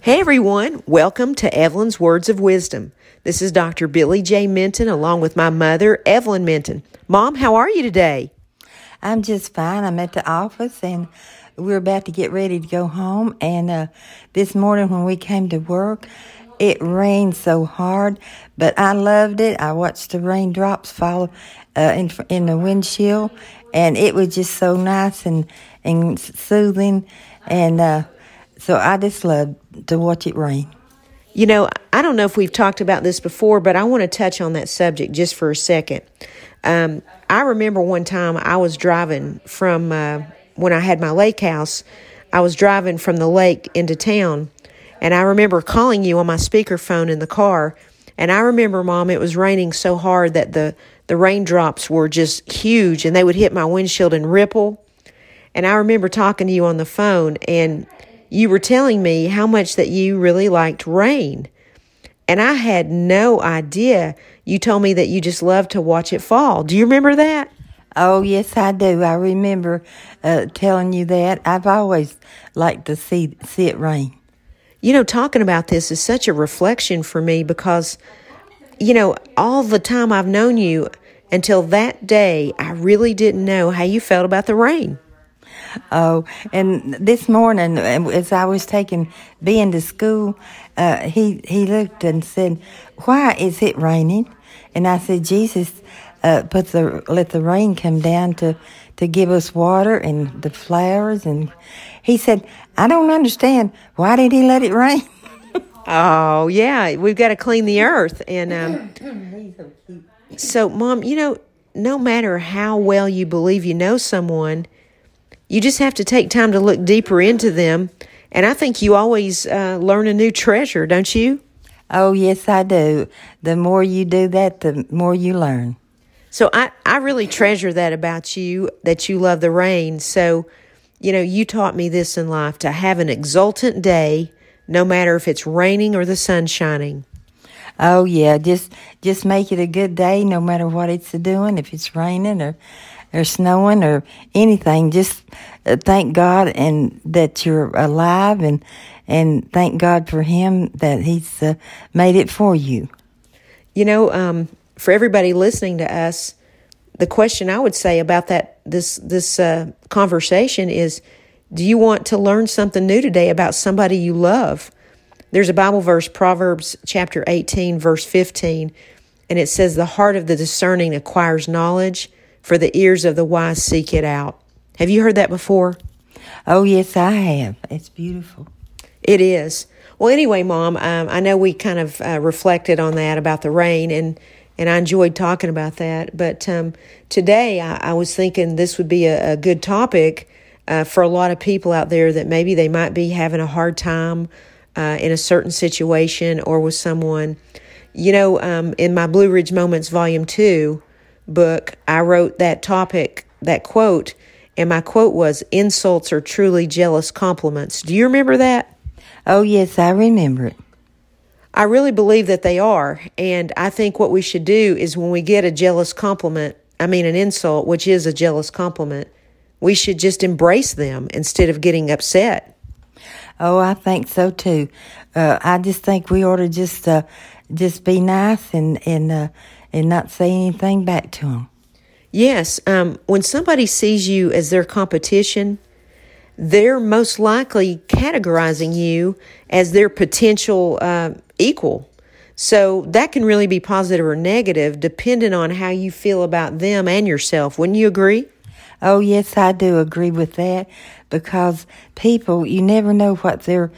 Hey everyone, welcome to Evelyn's Words of Wisdom. This is Dr. Billy J. Minton along with my mother, Evelyn Minton. Mom, how are you today? I'm just fine. I'm at the office and we're about to get ready to go home. And uh, this morning when we came to work, it rained so hard, but I loved it. I watched the raindrops fall uh, in in the windshield, and it was just so nice and and soothing. And uh, so I just love to watch it rain. You know, I don't know if we've talked about this before, but I want to touch on that subject just for a second. Um, I remember one time I was driving from uh, when I had my lake house. I was driving from the lake into town, and I remember calling you on my speakerphone in the car. And I remember, Mom, it was raining so hard that the the raindrops were just huge, and they would hit my windshield and ripple. And I remember talking to you on the phone, and you were telling me how much that you really liked rain. And I had no idea. You told me that you just loved to watch it fall. Do you remember that? Oh, yes, I do. I remember uh, telling you that. I've always liked to see, see it rain. You know, talking about this is such a reflection for me because, you know, all the time I've known you until that day, I really didn't know how you felt about the rain. Oh, and this morning, as I was taking Ben to school, uh, he he looked and said, "Why is it raining?" And I said, "Jesus uh, put the let the rain come down to to give us water and the flowers." And he said, "I don't understand. Why did he let it rain?" oh yeah, we've got to clean the earth, and um, so, Mom, you know, no matter how well you believe you know someone you just have to take time to look deeper into them. And I think you always uh, learn a new treasure, don't you? Oh, yes, I do. The more you do that, the more you learn. So I, I really treasure that about you, that you love the rain. So, you know, you taught me this in life to have an exultant day, no matter if it's raining or the sun shining. Oh yeah, just just make it a good day, no matter what it's doing. If it's raining or or snowing or anything. Just uh, thank God and that you're alive and and thank God for Him that He's uh, made it for you. You know, um, for everybody listening to us, the question I would say about that this this uh, conversation is: Do you want to learn something new today about somebody you love? There's a Bible verse, Proverbs chapter 18, verse 15, and it says, The heart of the discerning acquires knowledge, for the ears of the wise seek it out. Have you heard that before? Oh, yes, I have. It's beautiful. It is. Well, anyway, Mom, um, I know we kind of uh, reflected on that about the rain, and and I enjoyed talking about that. But um, today, I, I, was thinking this would be a, a good topic uh, for a lot of people out there that maybe they might be having a hard time uh, in a certain situation or with someone. You know, um, in my Blue Ridge Moments Volume Two, book, I wrote that topic, that quote, and my quote was insults are truly jealous compliments. Do you remember that? Oh, yes, I remember it. I really believe that they are. And I think what we should do is when we get a jealous compliment, I mean, an insult, which is a jealous compliment, we should just embrace them instead of getting upset. Oh, I think so too. Uh, I just think we ought to just uh, just be nice and and uh, and not say anything back to them. Yes, um, when somebody sees you as their competition, they're most likely categorizing you as their potential uh, equal. So that can really be positive or negative depending on how you feel about them and yourself. Wouldn't you agree? Oh, yes, I do agree with that because people, you never know what they're,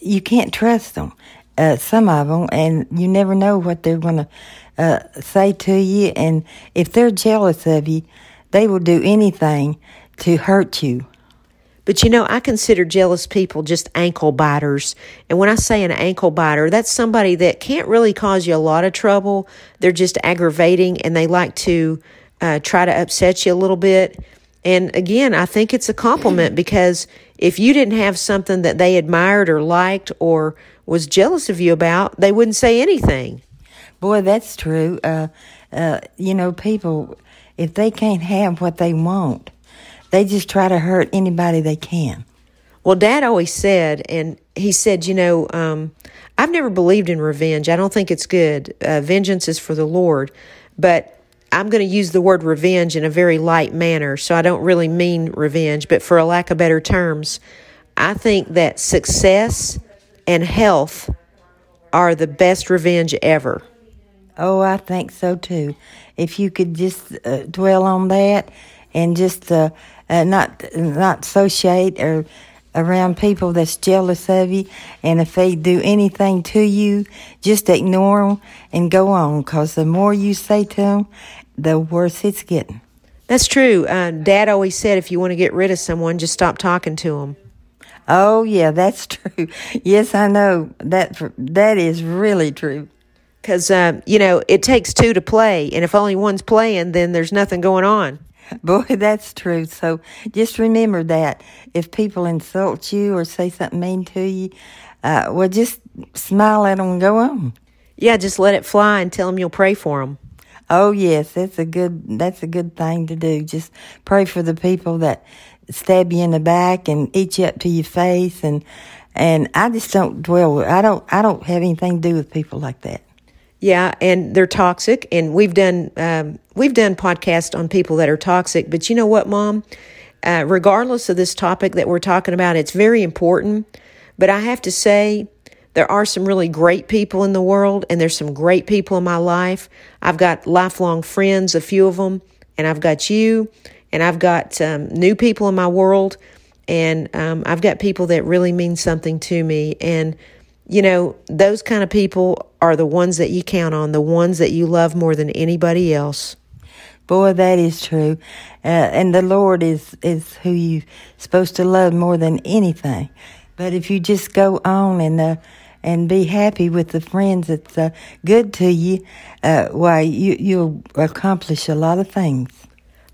you can't trust them, uh, some of them, and you never know what they're going to uh, say to you. And if they're jealous of you, they will do anything to hurt you. But you know, I consider jealous people just ankle biters. And when I say an ankle biter, that's somebody that can't really cause you a lot of trouble. They're just aggravating and they like to uh, try to upset you a little bit. And again, I think it's a compliment because if you didn't have something that they admired or liked or was jealous of you about, they wouldn't say anything. Boy, that's true. Uh, uh, you know, people, if they can't have what they want, they just try to hurt anybody they can. Well, Dad always said, and he said, you know, um, I've never believed in revenge. I don't think it's good. Uh, vengeance is for the Lord, but I'm going to use the word revenge in a very light manner, so I don't really mean revenge, but for a lack of better terms, I think that success and health are the best revenge ever. Oh, I think so too. If you could just uh, dwell on that and just uh, uh, not not associate or around people that's jealous of you, and if they do anything to you, just ignore them and go on. Because the more you say to them, the worse it's getting. That's true. Uh, Dad always said if you want to get rid of someone, just stop talking to them. Oh yeah, that's true. Yes, I know that. That is really true. Because uh, you know it takes two to play, and if only one's playing, then there's nothing going on. Boy, that's true. So just remember that if people insult you or say something mean to you, uh, well, just smile at them and go on. Yeah, just let it fly and tell them you'll pray for them. Oh yes, that's a good that's a good thing to do. Just pray for the people that stab you in the back and eat you up to your face and and I just don't dwell. I don't I don't have anything to do with people like that. Yeah, and they're toxic. And we've done um, we've done podcasts on people that are toxic. But you know what, Mom? Uh, regardless of this topic that we're talking about, it's very important. But I have to say, there are some really great people in the world, and there's some great people in my life. I've got lifelong friends, a few of them, and I've got you, and I've got um, new people in my world, and um, I've got people that really mean something to me. And you know, those kind of people are the ones that you count on, the ones that you love more than anybody else. Boy, that is true. Uh, and the Lord is, is who you're supposed to love more than anything. But if you just go on and, uh, and be happy with the friends that's uh, good to you, uh, why, you, you'll accomplish a lot of things.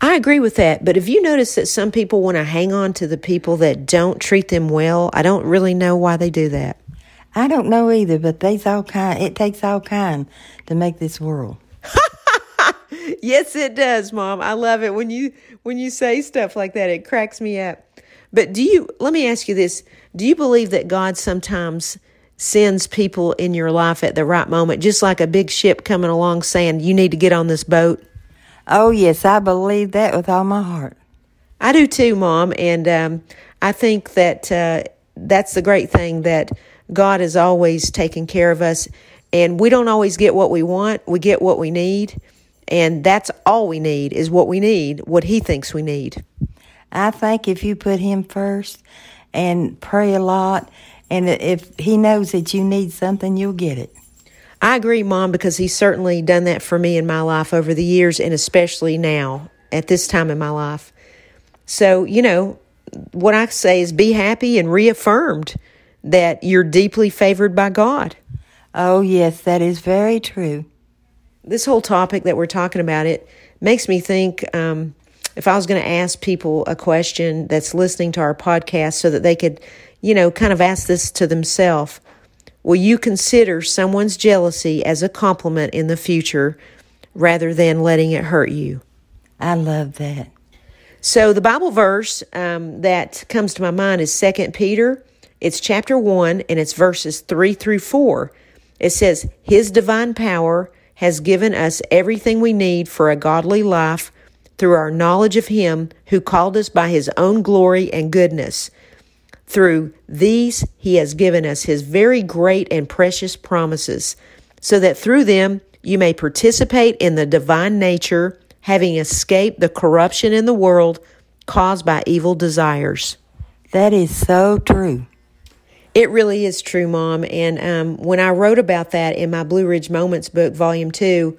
I agree with that. But if you notice that some people want to hang on to the people that don't treat them well? I don't really know why they do that. I don't know either, but there's all kind. It takes all kind to make this world. yes, it does, Mom. I love it when you when you say stuff like that. It cracks me up. But do you? Let me ask you this: Do you believe that God sometimes sends people in your life at the right moment, just like a big ship coming along saying, "You need to get on this boat"? Oh yes, I believe that with all my heart. I do too, Mom, and um, I think that uh, that's the great thing that God is always taking care of us. And we don't always get what we want, we get what we need. And that's all we need is what we need, what He thinks we need. I think if you put Him first and pray a lot, and if He knows that you need something, you'll get it. I agree, Mom, because He's certainly done that for me in my life over the years, and especially now at this time in my life. So, you know, what I say is be happy and reaffirmed that you're deeply favored by God. Oh, yes, that is very true. This whole topic that we're talking about, it makes me think um, if I was going to ask people a question that's listening to our podcast so that they could, you know, kind of ask this to themselves Will you consider someone's jealousy as a compliment in the future rather than letting it hurt you? I love that. So the Bible verse um, that comes to my mind is Second Peter it's chapter 1 and it's verses 3 through 4. It says, His divine power has given us everything we need for a godly life through our knowledge of Him who called us by His own glory and goodness. Through these, He has given us His very great and precious promises, so that through them you may participate in the divine nature, having escaped the corruption in the world caused by evil desires. That is so true. It really is true, Mom. And um, when I wrote about that in my Blue Ridge Moments book, Volume Two,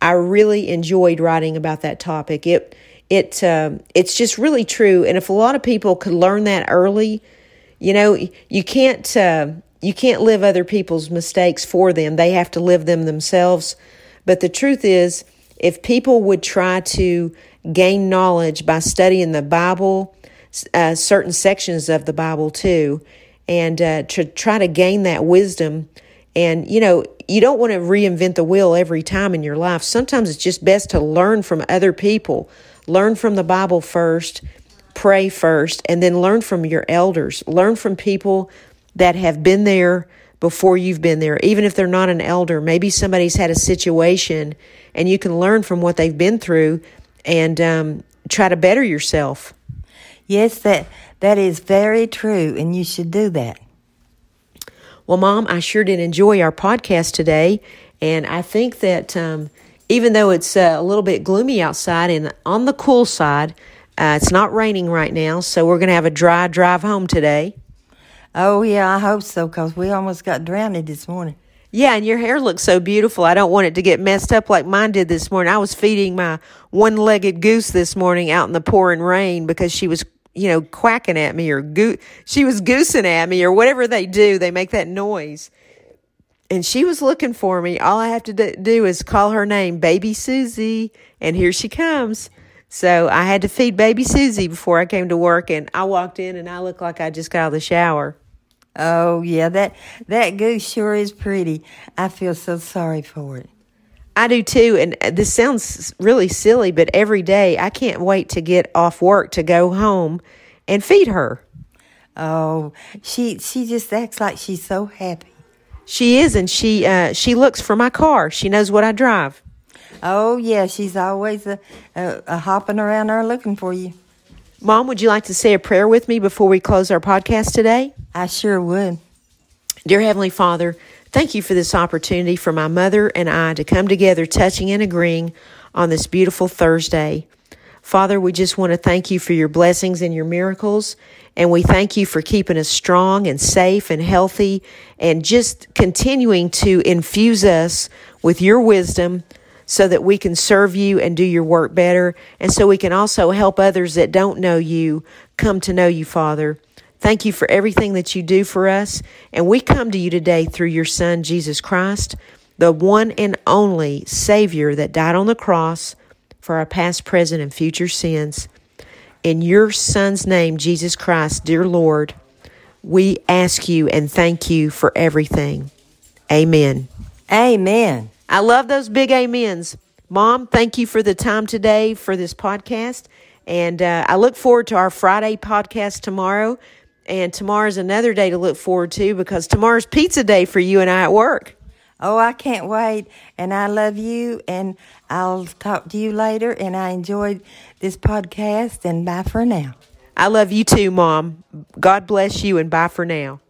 I really enjoyed writing about that topic. It it uh, it's just really true. And if a lot of people could learn that early, you know, you can't uh, you can't live other people's mistakes for them. They have to live them themselves. But the truth is, if people would try to gain knowledge by studying the Bible, uh, certain sections of the Bible too, and uh, to try to gain that wisdom. And, you know, you don't want to reinvent the wheel every time in your life. Sometimes it's just best to learn from other people, learn from the Bible first, pray first, and then learn from your elders. Learn from people that have been there before you've been there, even if they're not an elder. Maybe somebody's had a situation and you can learn from what they've been through and um, try to better yourself. Yes, that that is very true, and you should do that. Well, Mom, I sure did enjoy our podcast today, and I think that um, even though it's uh, a little bit gloomy outside and on the cool side, uh, it's not raining right now, so we're going to have a dry drive home today. Oh, yeah, I hope so, because we almost got drowned this morning. Yeah, and your hair looks so beautiful. I don't want it to get messed up like mine did this morning. I was feeding my one legged goose this morning out in the pouring rain because she was, you know, quacking at me or goo- she was goosing at me or whatever they do. They make that noise. And she was looking for me. All I have to do is call her name, Baby Susie, and here she comes. So I had to feed baby Susie before I came to work, and I walked in and I looked like I just got out of the shower. Oh yeah, that that goose sure is pretty. I feel so sorry for it. I do too, and uh, this sounds really silly, but every day I can't wait to get off work to go home and feed her. Oh, she she just acts like she's so happy. She is, and she uh, she looks for my car. She knows what I drive. Oh, yeah, she's always a, a, a hopping around there looking for you. Mom, would you like to say a prayer with me before we close our podcast today? I sure would. Dear Heavenly Father, thank you for this opportunity for my mother and I to come together, touching and agreeing on this beautiful Thursday. Father, we just want to thank you for your blessings and your miracles. And we thank you for keeping us strong and safe and healthy and just continuing to infuse us with your wisdom so that we can serve you and do your work better. And so we can also help others that don't know you come to know you, Father. Thank you for everything that you do for us. And we come to you today through your Son, Jesus Christ, the one and only Savior that died on the cross for our past, present, and future sins. In your Son's name, Jesus Christ, dear Lord, we ask you and thank you for everything. Amen. Amen. I love those big amens. Mom, thank you for the time today for this podcast. And uh, I look forward to our Friday podcast tomorrow. And tomorrow's another day to look forward to because tomorrow's pizza day for you and I at work. Oh, I can't wait. And I love you. And I'll talk to you later. And I enjoyed this podcast. And bye for now. I love you too, Mom. God bless you and bye for now.